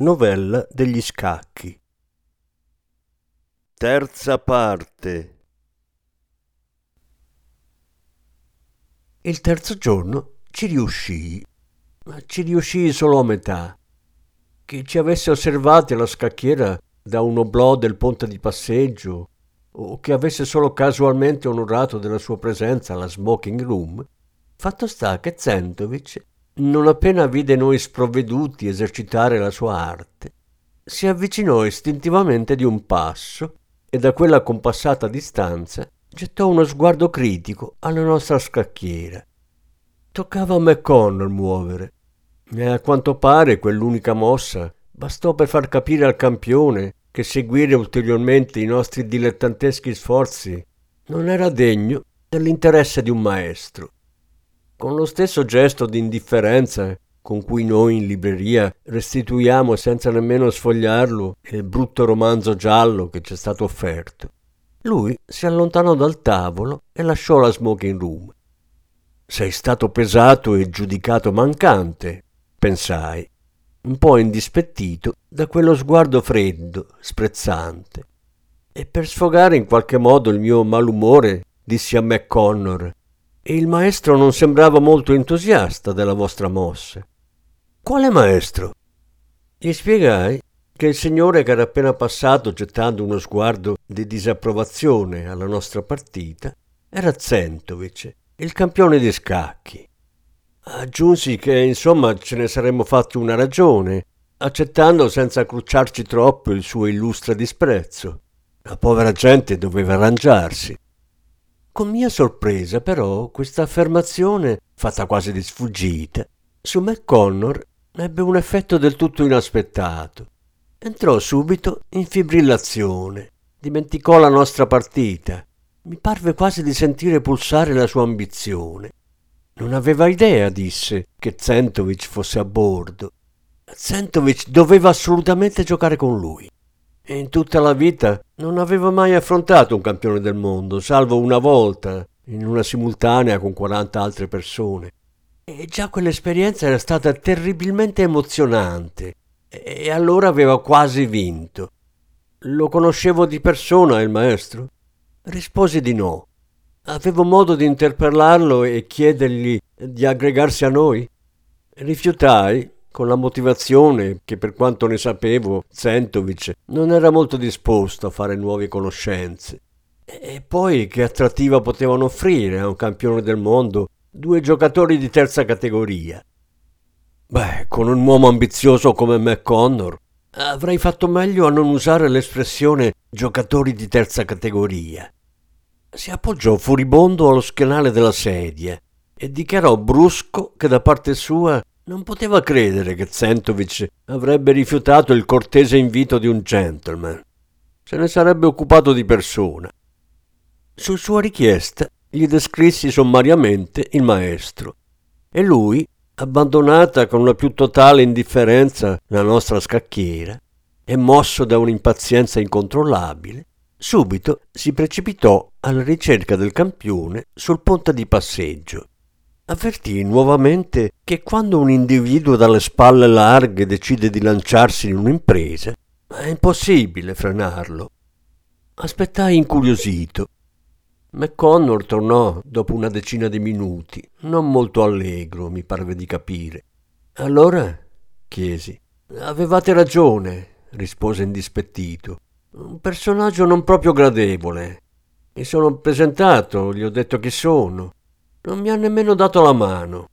Novella degli scacchi. Terza parte. Il terzo giorno ci riuscii, ma ci riuscii solo a metà. Chi ci avesse osservati alla scacchiera da un oblò del ponte di passeggio, o che avesse solo casualmente onorato della sua presenza alla smoking room, fatto sta che Zentovic non appena vide noi sprovveduti esercitare la sua arte, si avvicinò istintivamente di un passo e da quella compassata distanza gettò uno sguardo critico alla nostra scacchiera. Toccava a McConnell muovere, e a quanto pare quell'unica mossa bastò per far capire al campione che seguire ulteriormente i nostri dilettanteschi sforzi non era degno dell'interesse di un maestro. Con lo stesso gesto di indifferenza con cui noi in libreria restituiamo senza nemmeno sfogliarlo il brutto romanzo giallo che ci è stato offerto. Lui si allontanò dal tavolo e lasciò la smoking room. Sei stato pesato e giudicato mancante, pensai, un po' indispettito da quello sguardo freddo, sprezzante. E per sfogare in qualche modo il mio malumore, dissi a McConnor, il maestro non sembrava molto entusiasta della vostra mossa. Quale maestro? Gli spiegai che il signore che era appena passato gettando uno sguardo di disapprovazione alla nostra partita era Zentovic, il campione di scacchi. Aggiunsi che insomma ce ne saremmo fatti una ragione, accettando senza crucciarci troppo il suo illustre disprezzo. La povera gente doveva arrangiarsi. Con mia sorpresa, però, questa affermazione, fatta quasi di sfuggita, su McConnor ebbe un effetto del tutto inaspettato. Entrò subito in fibrillazione, dimenticò la nostra partita. Mi parve quasi di sentire pulsare la sua ambizione. Non aveva idea, disse, che Zentovic fosse a bordo. Zentovic doveva assolutamente giocare con lui in tutta la vita non aveva mai affrontato un campione del mondo, salvo una volta, in una simultanea con 40 altre persone. E già quell'esperienza era stata terribilmente emozionante e allora aveva quasi vinto. Lo conoscevo di persona il maestro? Risposi di no. Avevo modo di interpellarlo e chiedergli di aggregarsi a noi? Rifiutai con la motivazione che per quanto ne sapevo Zentovic non era molto disposto a fare nuove conoscenze. E poi che attrattiva potevano offrire a un campione del mondo due giocatori di terza categoria? Beh, con un uomo ambizioso come McConnor avrei fatto meglio a non usare l'espressione giocatori di terza categoria. Si appoggiò furibondo allo schienale della sedia e dichiarò brusco che da parte sua non poteva credere che Zentovic avrebbe rifiutato il cortese invito di un gentleman. Se ne sarebbe occupato di persona. Su sua richiesta gli descrissi sommariamente il maestro e lui, abbandonata con la più totale indifferenza la nostra scacchiera e mosso da un'impazienza incontrollabile, subito si precipitò alla ricerca del campione sul ponte di passeggio avvertì nuovamente che quando un individuo dalle spalle larghe decide di lanciarsi in un'impresa, è impossibile frenarlo. Aspettai incuriosito. McConnor tornò dopo una decina di minuti, non molto allegro, mi parve di capire. Allora? chiesi. Avevate ragione, rispose indispettito. Un personaggio non proprio gradevole. Mi sono presentato, gli ho detto chi sono. Non mi ha nemmeno dato la mano.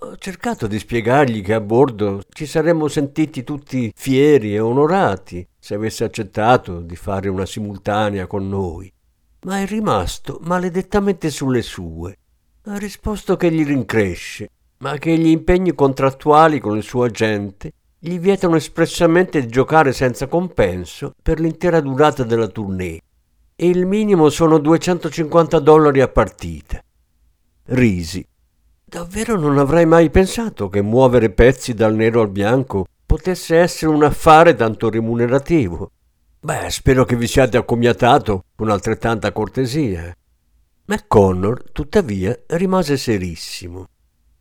Ho cercato di spiegargli che a bordo ci saremmo sentiti tutti fieri e onorati se avesse accettato di fare una simultanea con noi, ma è rimasto maledettamente sulle sue. Ha risposto che gli rincresce, ma che gli impegni contrattuali con il suo agente gli vietano espressamente di giocare senza compenso per l'intera durata della tournée e il minimo sono 250 dollari a partita. Risi. Davvero non avrei mai pensato che muovere pezzi dal nero al bianco potesse essere un affare tanto remunerativo. Beh, spero che vi siate accomiatato con altrettanta cortesia. McConnor, tuttavia, rimase serissimo.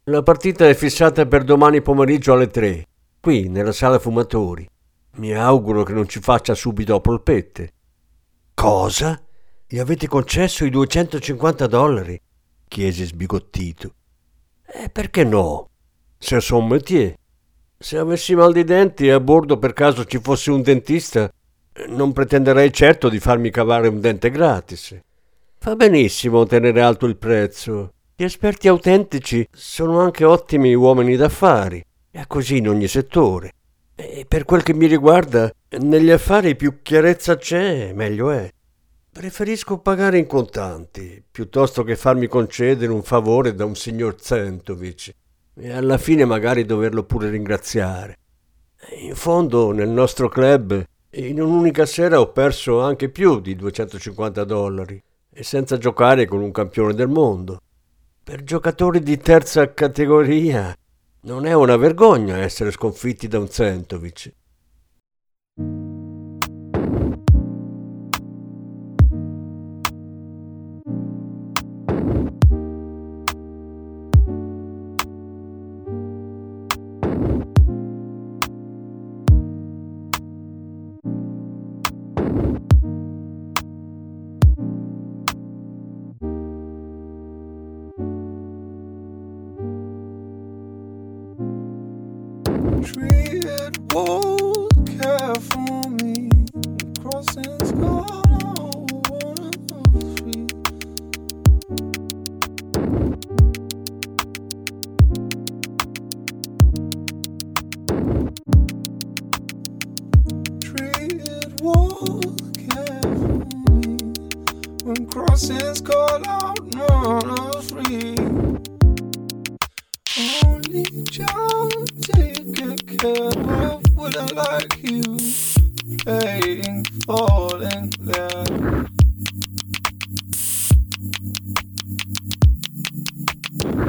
La partita è fissata per domani pomeriggio alle tre, qui nella sala fumatori. Mi auguro che non ci faccia subito a polpette. Cosa? Gli avete concesso i 250 dollari? Chiese sbigottito. E perché no? Se son métier. Se avessi mal di denti e a bordo per caso ci fosse un dentista, non pretenderei certo di farmi cavare un dente gratis. Fa benissimo tenere alto il prezzo. Gli esperti autentici sono anche ottimi uomini d'affari, e così in ogni settore. E per quel che mi riguarda, negli affari più chiarezza c'è, meglio è. Preferisco pagare in contanti, piuttosto che farmi concedere un favore da un signor Zentovic e alla fine magari doverlo pure ringraziare. In fondo, nel nostro club, in un'unica sera ho perso anche più di 250 dollari, e senza giocare con un campione del mondo. Per giocatori di terza categoria non è una vergogna essere sconfitti da un Zentovic. Crossings call out, none of free. Only John take good care of wouldn't like you playing, falling there.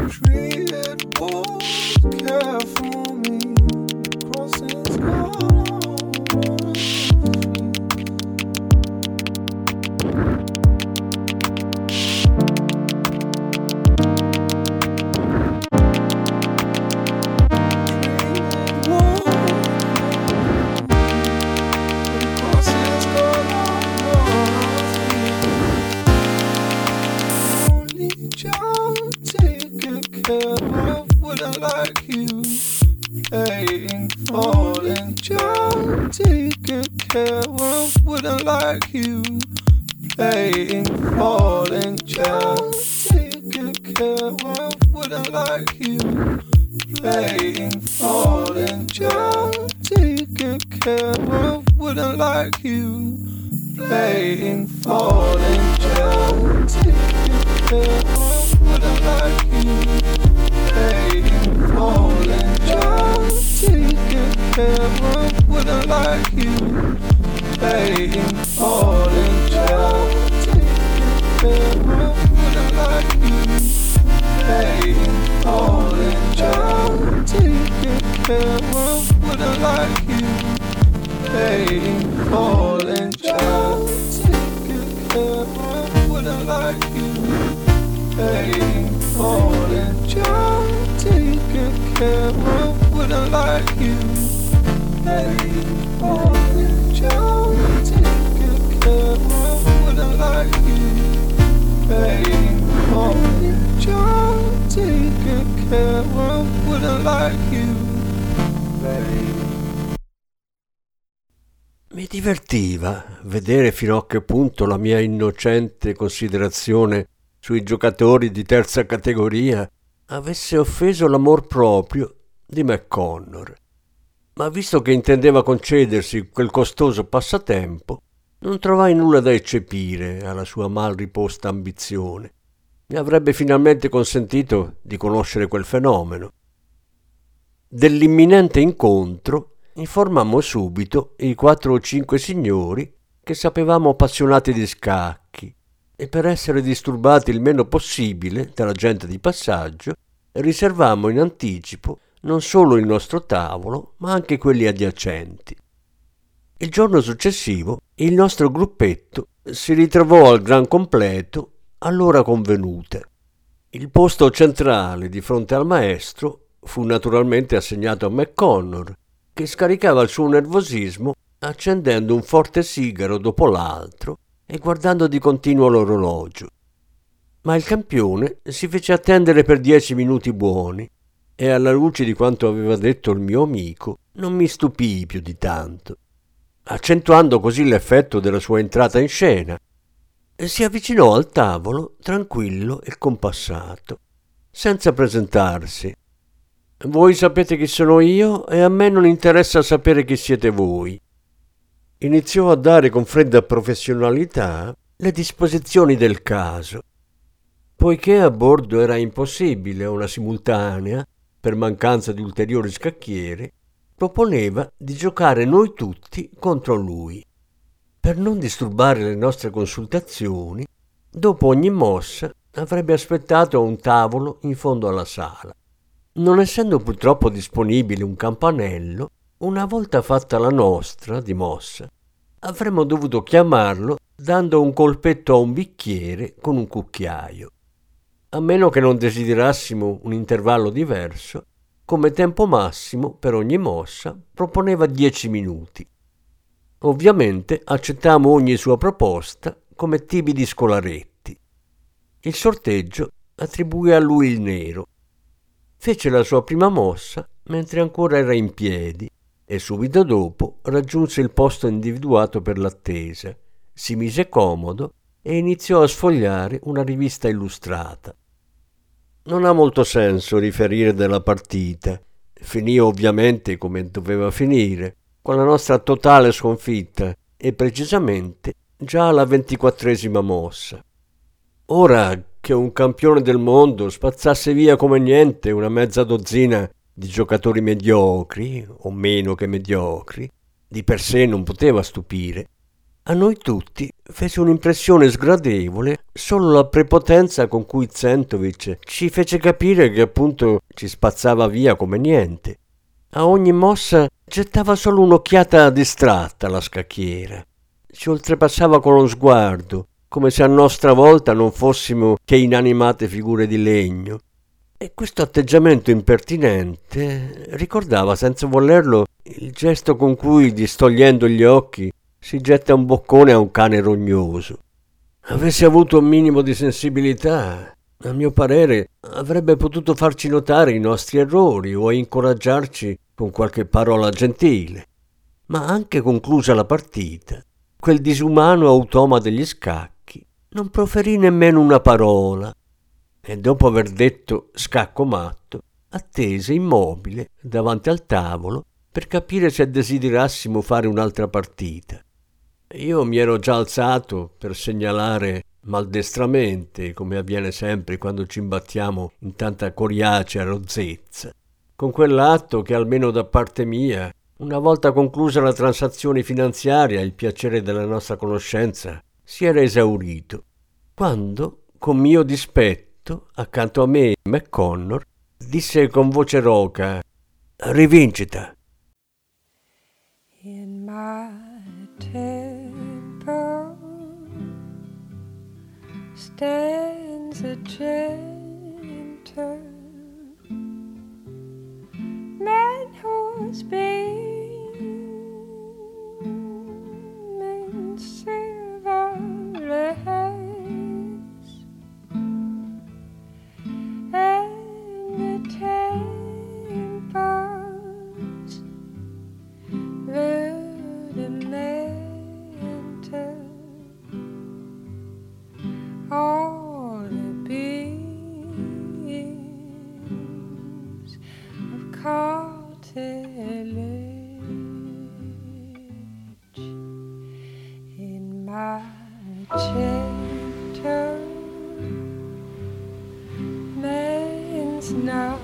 Treated walls care John. Take good care of wouldn't like you playing, falling, John. Take good care of wouldn't like you playing, falling, John. Take good care of wouldn't like you playing, falling, John. Take good care of wouldn't like you playing, falling, John. Take heaven wouldn't like you. Paying more than child. Heaven wouldn't like you. Paying more than child. Heaven wouldn't like you. Paying more than child. Heaven wouldn't like you. Paying more than. Take good care of wouldn't like you. Mi divertiva vedere fino a che punto la mia innocente considerazione sui giocatori di terza categoria avesse offeso l'amor proprio di McConnor. Ma visto che intendeva concedersi quel costoso passatempo, non trovai nulla da eccepire alla sua mal riposta ambizione. Mi avrebbe finalmente consentito di conoscere quel fenomeno. Dell'imminente incontro informammo subito i quattro o cinque signori che sapevamo appassionati di scacchi e per essere disturbati il meno possibile dalla gente di passaggio riservammo in anticipo non solo il nostro tavolo ma anche quelli adiacenti. Il giorno successivo il nostro gruppetto si ritrovò al gran completo all'ora convenuta. Il posto centrale di fronte al maestro fu naturalmente assegnato a McConnor, che scaricava il suo nervosismo accendendo un forte sigaro dopo l'altro e guardando di continuo l'orologio. Ma il campione si fece attendere per dieci minuti buoni e alla luce di quanto aveva detto il mio amico non mi stupii più di tanto, accentuando così l'effetto della sua entrata in scena. E si avvicinò al tavolo tranquillo e compassato, senza presentarsi. Voi sapete chi sono io e a me non interessa sapere chi siete voi. Iniziò a dare con fredda professionalità le disposizioni del caso. Poiché a bordo era impossibile una simultanea, per mancanza di ulteriori scacchiere, proponeva di giocare noi tutti contro lui. Per non disturbare le nostre consultazioni, dopo ogni mossa avrebbe aspettato a un tavolo in fondo alla sala. Non essendo purtroppo disponibile un campanello, una volta fatta la nostra di mossa, avremmo dovuto chiamarlo dando un colpetto a un bicchiere con un cucchiaio a meno che non desiderassimo un intervallo diverso, come tempo massimo per ogni mossa proponeva 10 minuti. Ovviamente accettammo ogni sua proposta come timidi scolaretti. Il sorteggio attribuì a lui il nero. Fece la sua prima mossa mentre ancora era in piedi e subito dopo raggiunse il posto individuato per l'attesa, si mise comodo e iniziò a sfogliare una rivista illustrata. Non ha molto senso riferire della partita. Finì ovviamente come doveva finire, con la nostra totale sconfitta e precisamente già alla ventiquattresima mossa. Ora che un campione del mondo spazzasse via come niente una mezza dozzina di giocatori mediocri, o meno che mediocri, di per sé non poteva stupire. A noi tutti fece un'impressione sgradevole solo la prepotenza con cui Zentovic ci fece capire che appunto ci spazzava via come niente. A ogni mossa gettava solo un'occhiata distratta alla scacchiera. Ci oltrepassava con lo sguardo, come se a nostra volta non fossimo che inanimate figure di legno. E questo atteggiamento impertinente ricordava senza volerlo il gesto con cui, distogliendo gli occhi, si getta un boccone a un cane rognoso. Avesse avuto un minimo di sensibilità, a mio parere, avrebbe potuto farci notare i nostri errori o incoraggiarci con qualche parola gentile. Ma anche conclusa la partita, quel disumano automa degli scacchi non proferì nemmeno una parola e dopo aver detto scacco matto, attese immobile davanti al tavolo per capire se desiderassimo fare un'altra partita. Io mi ero già alzato per segnalare maldestramente, come avviene sempre quando ci imbattiamo in tanta coriacea rozzezza, con quell'atto che almeno da parte mia, una volta conclusa la transazione finanziaria, il piacere della nostra conoscenza si era esaurito, quando, con mio dispetto, accanto a me McConnor disse con voce roca Rivincita. In my stands a gentle man who's been silver play. Gentle man's not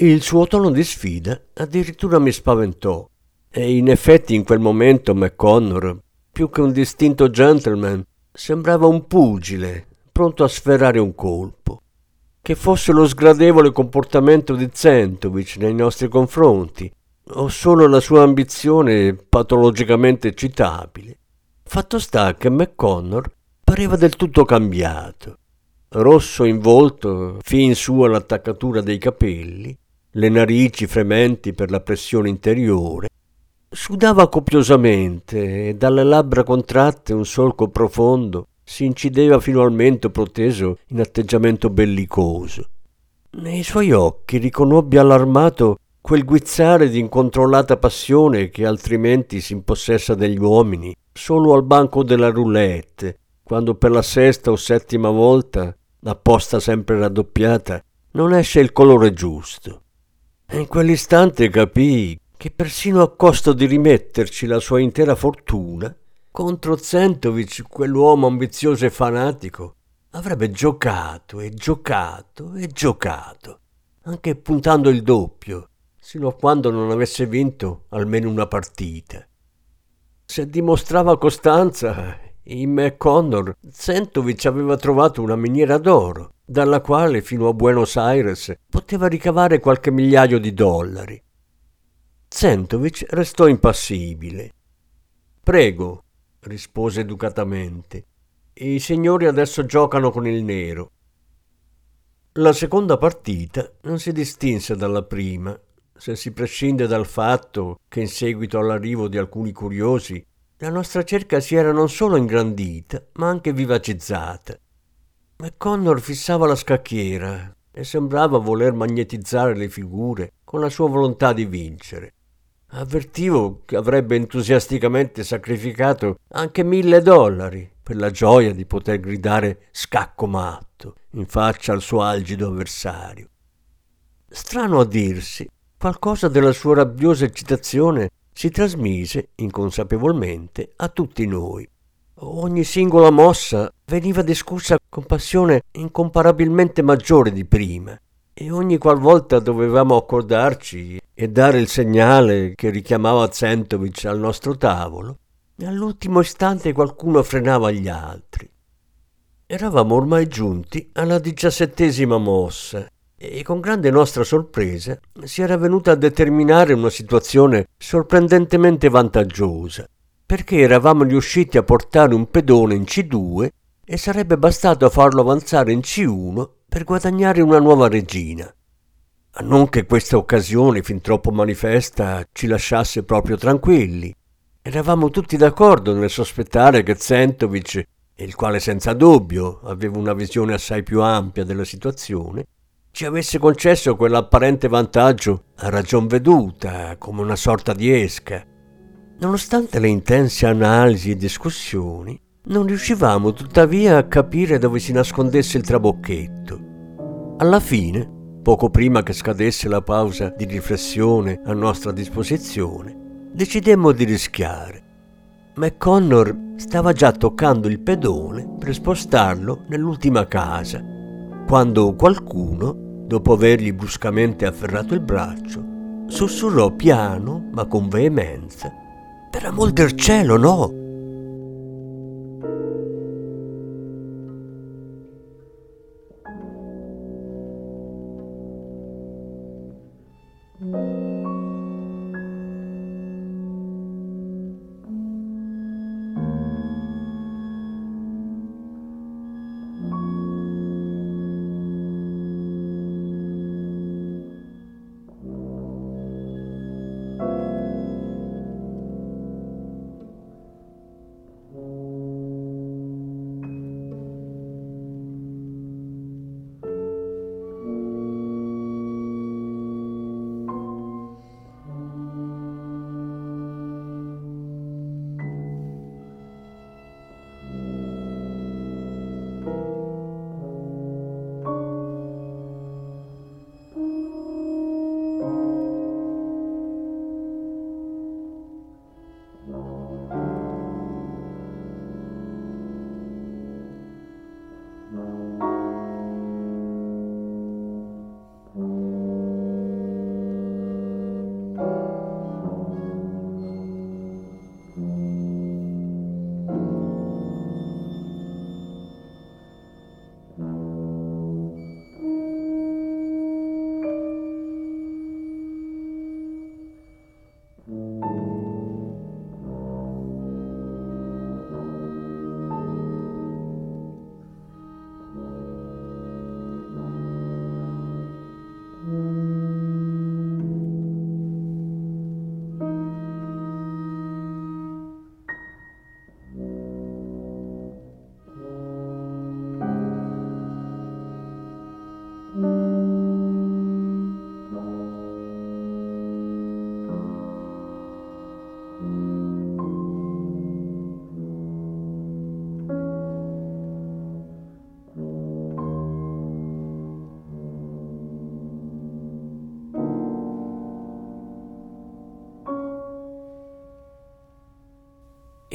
Il suo tono di sfida addirittura mi spaventò e in effetti in quel momento McConnor, più che un distinto gentleman, sembrava un pugile pronto a sferrare un colpo. Che fosse lo sgradevole comportamento di Zentovic nei nostri confronti, o solo la sua ambizione patologicamente citabile. Fatto sta che McConnor pareva del tutto cambiato, rosso in volto fin su all'attaccatura dei capelli, le narici frementi per la pressione interiore, Sudava copiosamente e dalle labbra contratte un solco profondo si incideva fino al mento proteso in atteggiamento bellicoso. Nei suoi occhi riconobbi allarmato quel guizzare di incontrollata passione che altrimenti si impossessa degli uomini solo al banco della roulette, quando per la sesta o settima volta, apposta sempre raddoppiata, non esce il colore giusto. E in quell'istante capii che persino a costo di rimetterci la sua intera fortuna, contro Zentovic, quell'uomo ambizioso e fanatico, avrebbe giocato e giocato e giocato, anche puntando il doppio, sino a quando non avesse vinto almeno una partita. Se dimostrava costanza, in McConnor Zentovic aveva trovato una miniera d'oro, dalla quale fino a Buenos Aires poteva ricavare qualche migliaio di dollari. Zentovic restò impassibile. Prego, rispose educatamente. I signori adesso giocano con il nero. La seconda partita non si distinse dalla prima, se si prescinde dal fatto che in seguito all'arrivo di alcuni curiosi la nostra cerca si era non solo ingrandita, ma anche vivacizzata. McConnor fissava la scacchiera e sembrava voler magnetizzare le figure con la sua volontà di vincere. Avvertivo che avrebbe entusiasticamente sacrificato anche mille dollari per la gioia di poter gridare scacco matto in faccia al suo algido avversario. Strano a dirsi, qualcosa della sua rabbiosa eccitazione si trasmise inconsapevolmente a tutti noi. Ogni singola mossa veniva discussa con passione incomparabilmente maggiore di prima e ogni qualvolta dovevamo accordarci e dare il segnale che richiamava Zentovic al nostro tavolo, all'ultimo istante qualcuno frenava gli altri. Eravamo ormai giunti alla diciassettesima mossa e con grande nostra sorpresa si era venuta a determinare una situazione sorprendentemente vantaggiosa, perché eravamo riusciti a portare un pedone in C2 e sarebbe bastato farlo avanzare in C1 per guadagnare una nuova regina. Non che questa occasione fin troppo manifesta ci lasciasse proprio tranquilli. Eravamo tutti d'accordo nel sospettare che Zentovic, il quale senza dubbio aveva una visione assai più ampia della situazione, ci avesse concesso quell'apparente vantaggio a ragion veduta, come una sorta di esca. Nonostante le intense analisi e discussioni, non riuscivamo tuttavia a capire dove si nascondesse il trabocchetto. Alla fine, poco prima che scadesse la pausa di riflessione a nostra disposizione, decidemmo di rischiare. McConnor stava già toccando il pedone per spostarlo nell'ultima casa, quando qualcuno, dopo avergli bruscamente afferrato il braccio, sussurrò piano ma con veemenza: Per amor del cielo, no!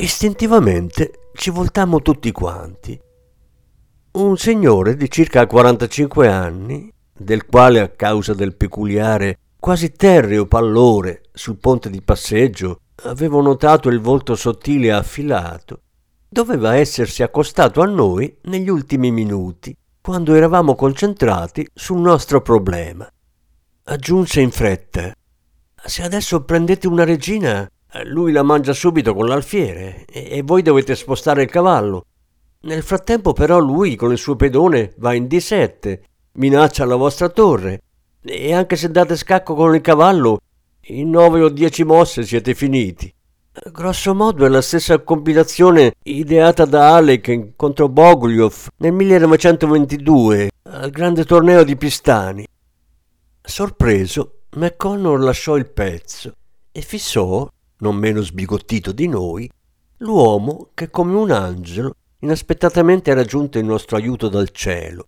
Istintivamente ci voltammo tutti quanti. Un signore di circa 45 anni, del quale a causa del peculiare, quasi terreo pallore sul ponte di passeggio avevo notato il volto sottile e affilato, doveva essersi accostato a noi negli ultimi minuti, quando eravamo concentrati sul nostro problema. Aggiunse in fretta: Se adesso prendete una regina, lui la mangia subito con l'alfiere e voi dovete spostare il cavallo. Nel frattempo però lui con il suo pedone va in D7, minaccia la vostra torre e anche se date scacco con il cavallo, in nove o dieci mosse siete finiti. Grosso modo è la stessa combinazione ideata da Alec contro Boguliov nel 1922 al grande torneo di Pistani. Sorpreso, McConnor lasciò il pezzo e fissò, non meno sbigottito di noi, l'uomo che come un angelo inaspettatamente era giunto in nostro aiuto dal cielo.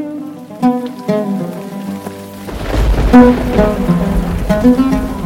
Thank you.